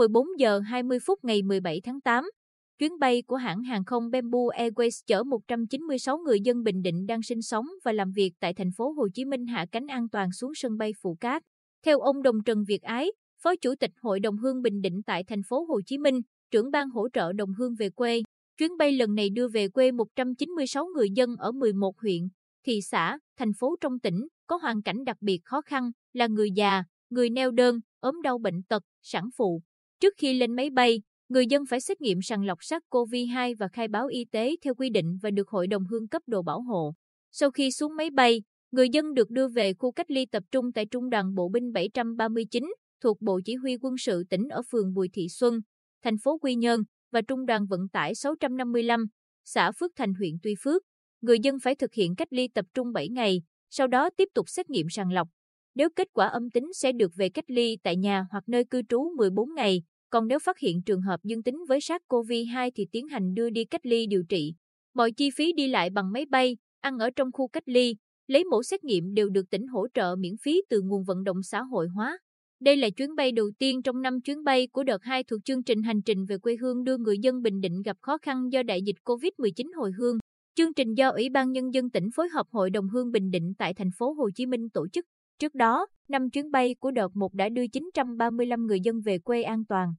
14 giờ 20 phút ngày 17 tháng 8, chuyến bay của hãng hàng không Bamboo Airways chở 196 người dân Bình Định đang sinh sống và làm việc tại thành phố Hồ Chí Minh hạ cánh an toàn xuống sân bay Phú Cát. Theo ông Đồng Trần Việt Ái, Phó Chủ tịch Hội đồng Hương Bình Định tại thành phố Hồ Chí Minh, trưởng ban hỗ trợ đồng hương về quê, chuyến bay lần này đưa về quê 196 người dân ở 11 huyện, thị xã, thành phố trong tỉnh có hoàn cảnh đặc biệt khó khăn là người già, người neo đơn, ốm đau bệnh tật, sản phụ. Trước khi lên máy bay, người dân phải xét nghiệm sàng lọc SARS-CoV-2 và khai báo y tế theo quy định và được Hội đồng Hương cấp đồ bảo hộ. Sau khi xuống máy bay, người dân được đưa về khu cách ly tập trung tại Trung đoàn Bộ binh 739 thuộc Bộ Chỉ huy quân sự tỉnh ở phường Bùi Thị Xuân, thành phố Quy Nhơn và Trung đoàn Vận tải 655, xã Phước Thành huyện Tuy Phước. Người dân phải thực hiện cách ly tập trung 7 ngày, sau đó tiếp tục xét nghiệm sàng lọc. Nếu kết quả âm tính sẽ được về cách ly tại nhà hoặc nơi cư trú 14 ngày, còn nếu phát hiện trường hợp dương tính với SARS-CoV-2 thì tiến hành đưa đi cách ly điều trị. Mọi chi phí đi lại bằng máy bay, ăn ở trong khu cách ly, lấy mẫu xét nghiệm đều được tỉnh hỗ trợ miễn phí từ nguồn vận động xã hội hóa. Đây là chuyến bay đầu tiên trong năm chuyến bay của đợt 2 thuộc chương trình hành trình về quê hương đưa người dân Bình Định gặp khó khăn do đại dịch COVID-19 hồi hương. Chương trình do Ủy ban Nhân dân tỉnh phối hợp Hội đồng Hương Bình Định tại thành phố Hồ Chí Minh tổ chức. Trước đó, năm chuyến bay của đợt 1 đã đưa 935 người dân về quê an toàn.